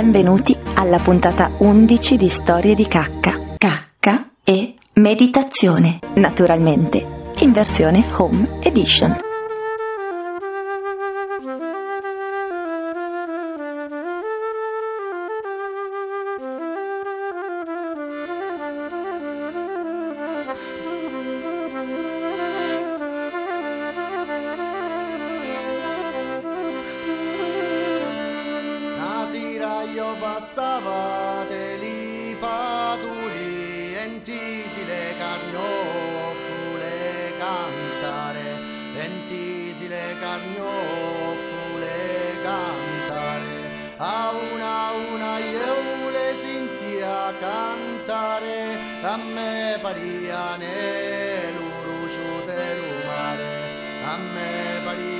Benvenuti alla puntata 11 di Storie di cacca, cacca e meditazione, naturalmente, in versione Home Edition. Passava dei patuli entisi le carnoccule cantare entisi le carnoccule cantare. A una a una io le sentia cantare a me pariane l'uruciu mare a me pariane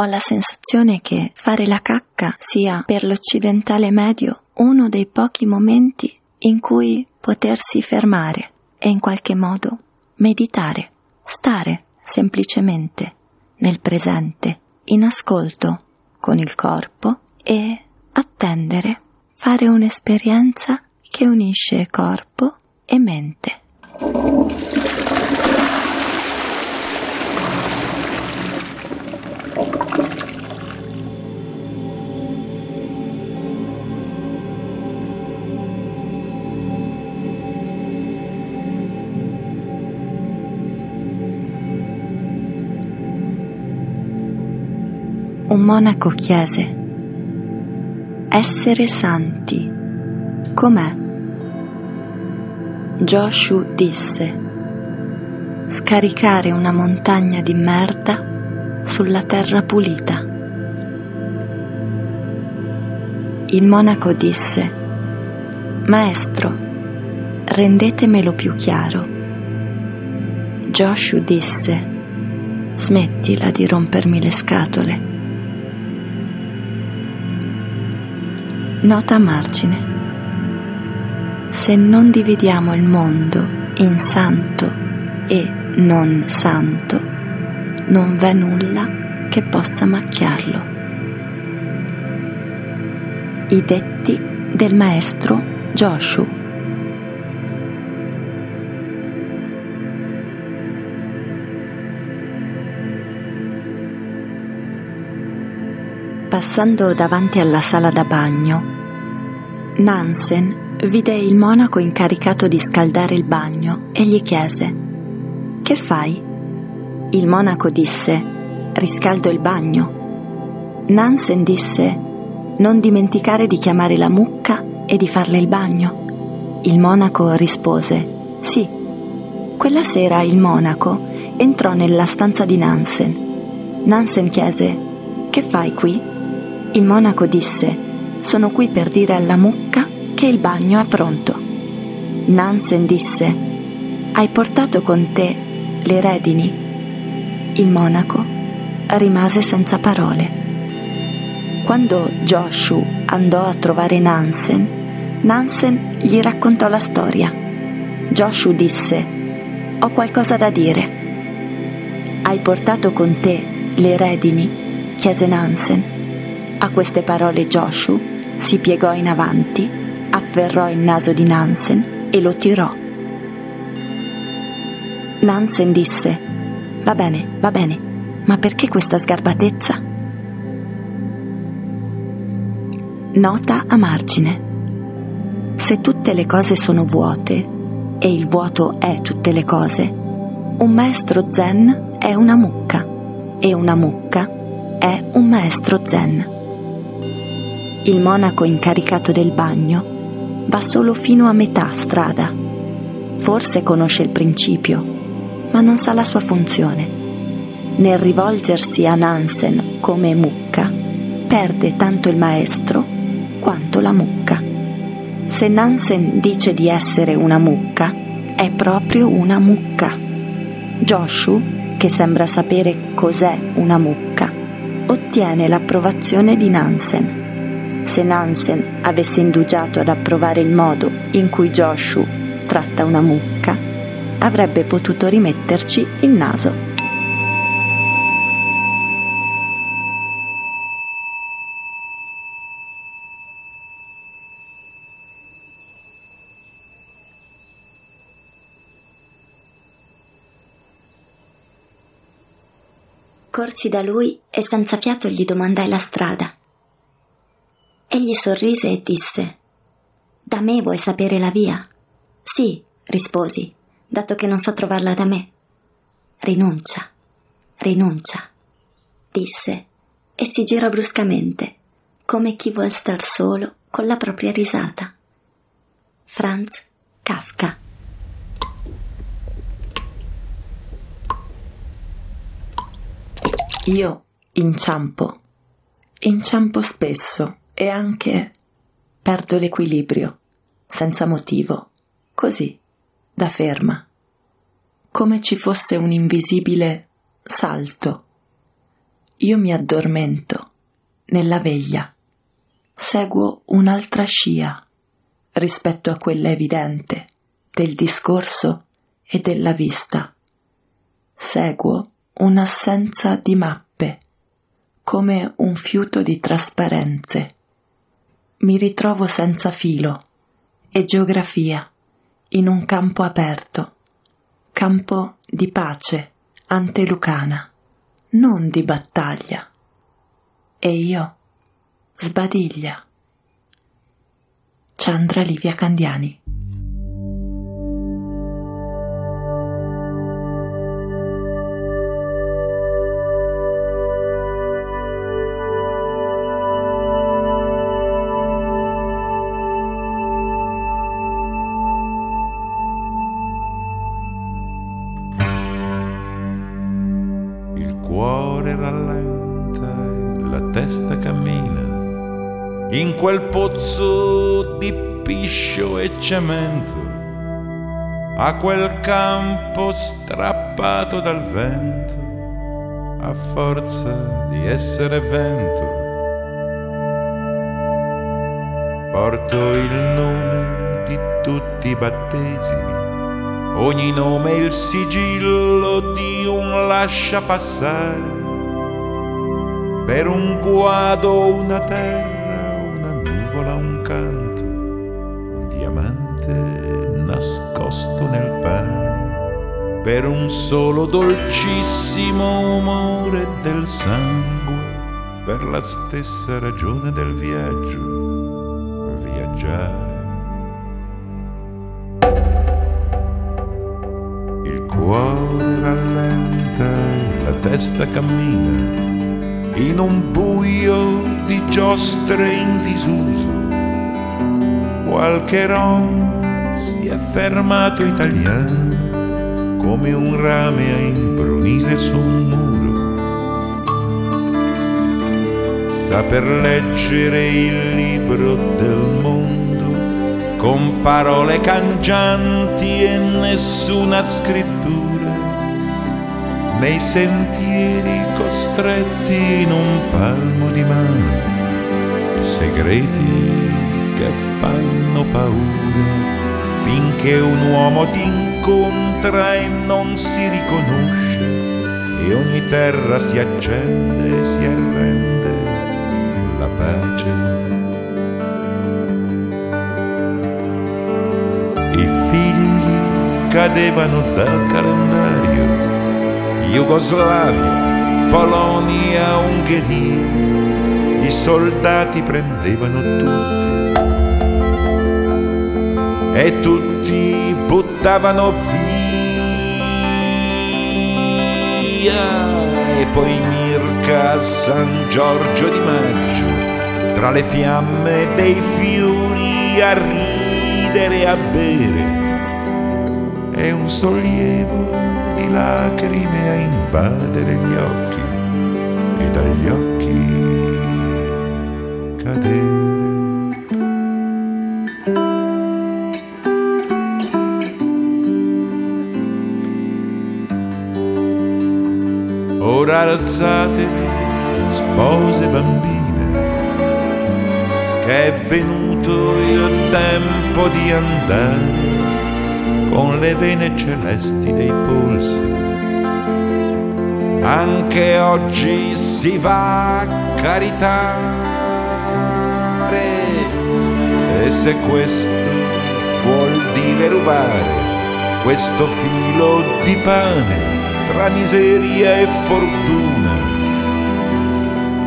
ho la sensazione che fare la cacca sia per l'occidentale medio uno dei pochi momenti in cui potersi fermare e in qualche modo meditare, stare semplicemente nel presente, in ascolto con il corpo e attendere, fare un'esperienza che unisce corpo e mente. Un monaco chiese, essere santi, com'è? Joshu disse, scaricare una montagna di merda sulla terra pulita. il monaco disse, Maestro, rendetemelo più chiaro. Joshua disse, Smettila di rompermi le scatole. Nota a margine. Se non dividiamo il mondo in santo e non santo, non v'è nulla che possa macchiarlo. I detti del maestro Joshua. Passando davanti alla sala da bagno, Nansen vide il monaco incaricato di scaldare il bagno e gli chiese Che fai? Il monaco disse Riscaldo il bagno. Nansen disse Non dimenticare di chiamare la mucca e di farle il bagno. Il monaco rispose Sì. Quella sera il monaco entrò nella stanza di Nansen. Nansen chiese Che fai qui? Il monaco disse, sono qui per dire alla mucca che il bagno è pronto. Nansen disse, hai portato con te le redini? Il monaco rimase senza parole. Quando Joshua andò a trovare Nansen, Nansen gli raccontò la storia. Joshua disse, ho qualcosa da dire. Hai portato con te le redini? chiese Nansen. A queste parole Joshua si piegò in avanti, afferrò il naso di Nansen e lo tirò. Nansen disse, va bene, va bene, ma perché questa sgarbatezza? Nota a margine. Se tutte le cose sono vuote, e il vuoto è tutte le cose, un maestro zen è una mucca, e una mucca è un maestro zen. Il monaco incaricato del bagno va solo fino a metà strada. Forse conosce il principio, ma non sa la sua funzione. Nel rivolgersi a Nansen come mucca, perde tanto il maestro quanto la mucca. Se Nansen dice di essere una mucca, è proprio una mucca. Joshua, che sembra sapere cos'è una mucca, ottiene l'approvazione di Nansen se Nansen avesse indugiato ad approvare il modo in cui Joshua tratta una mucca, avrebbe potuto rimetterci il naso. Corsi da lui e senza fiato gli domandai la strada. Egli sorrise e disse Da me vuoi sapere la via? Sì, risposi, dato che non so trovarla da me. Rinuncia, rinuncia, disse, e si girò bruscamente, come chi vuol star solo con la propria risata. Franz Kafka Io inciampo, inciampo spesso e anche perdo l'equilibrio, senza motivo, così, da ferma, come ci fosse un invisibile salto. Io mi addormento nella veglia, seguo un'altra scia rispetto a quella evidente del discorso e della vista. Seguo un'assenza di mappe, come un fiuto di trasparenze mi ritrovo senza filo e geografia in un campo aperto, campo di pace antelucana, non di battaglia. E io sbadiglia. Chandra Livia Candiani in quel pozzo di piscio e cemento, a quel campo strappato dal vento, a forza di essere vento. Porto il nome di tutti i battesimi, ogni nome è il sigillo di un lascia passare per un guado una terra, per un solo dolcissimo umore del sangue, per la stessa ragione del viaggio, viaggiare. Il cuore rallenta e la testa cammina in un buio di giostre in disuso. Qualche rom si è fermato italiano come un rame a imbrunire su un muro. Saper leggere il libro del mondo con parole cangianti e nessuna scrittura nei sentieri costretti in un palmo di mano, segreti che fanno paura, finché un uomo ti incontra e non si riconosce, e ogni terra si accende e si arrende la pace. I figli cadevano dal calendario Jugoslavia, Polonia, Ungheria, i soldati prendevano tutti e tutti buttavano via. E poi Mirka a San Giorgio di Maggio tra le fiamme dei fiori a ridere e a bere. E un sollievo di lacrime a invadere gli occhi. E dagli occhi cadere. Alzatevi, spose bambine, che è venuto il tempo di andare con le vene celesti dei polsi. Anche oggi si va a caritare e se questo vuol dire rubare questo filo di pane tra miseria e fortuna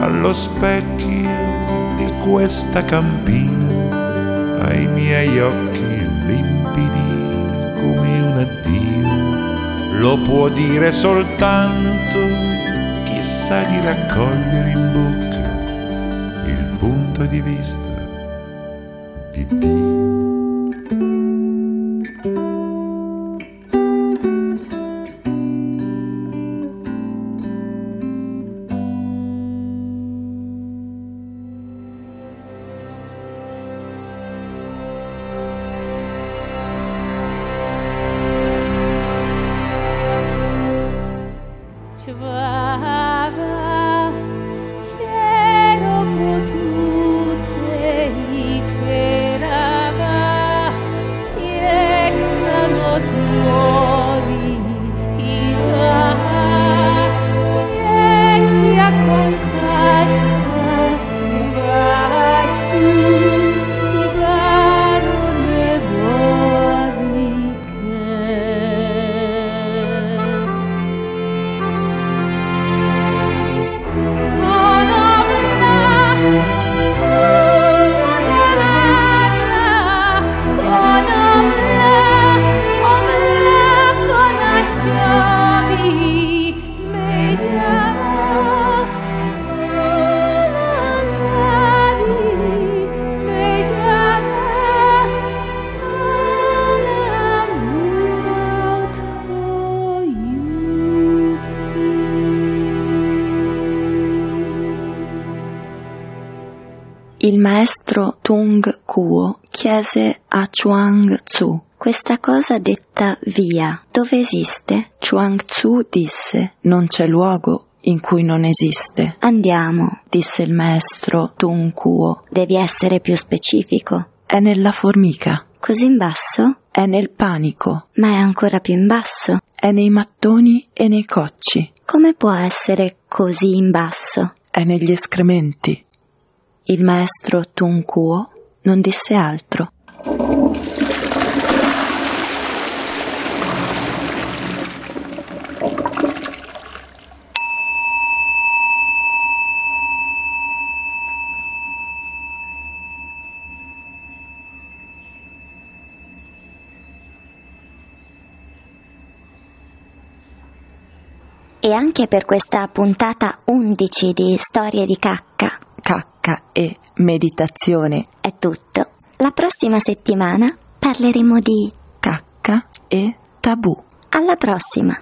allo specchio di questa campina ai miei occhi limpidi come un addio, lo può dire soltanto chi sa di raccogliere in bocca il punto di vista di Dio. Chiese a Chuang Tzu questa cosa detta via, dove esiste? Chuang Tzu disse, non c'è luogo in cui non esiste. Andiamo, disse il maestro Tung Kuo. Devi essere più specifico. È nella formica. Così in basso? È nel panico. Ma è ancora più in basso. È nei mattoni e nei cocci. Come può essere così in basso? È negli escrementi. Il maestro Tung Kuo non disse altro. E anche per questa puntata 11 di Storie di cacca. Cacca e meditazione. È tutto. La prossima settimana parleremo di cacca e tabù. Alla prossima!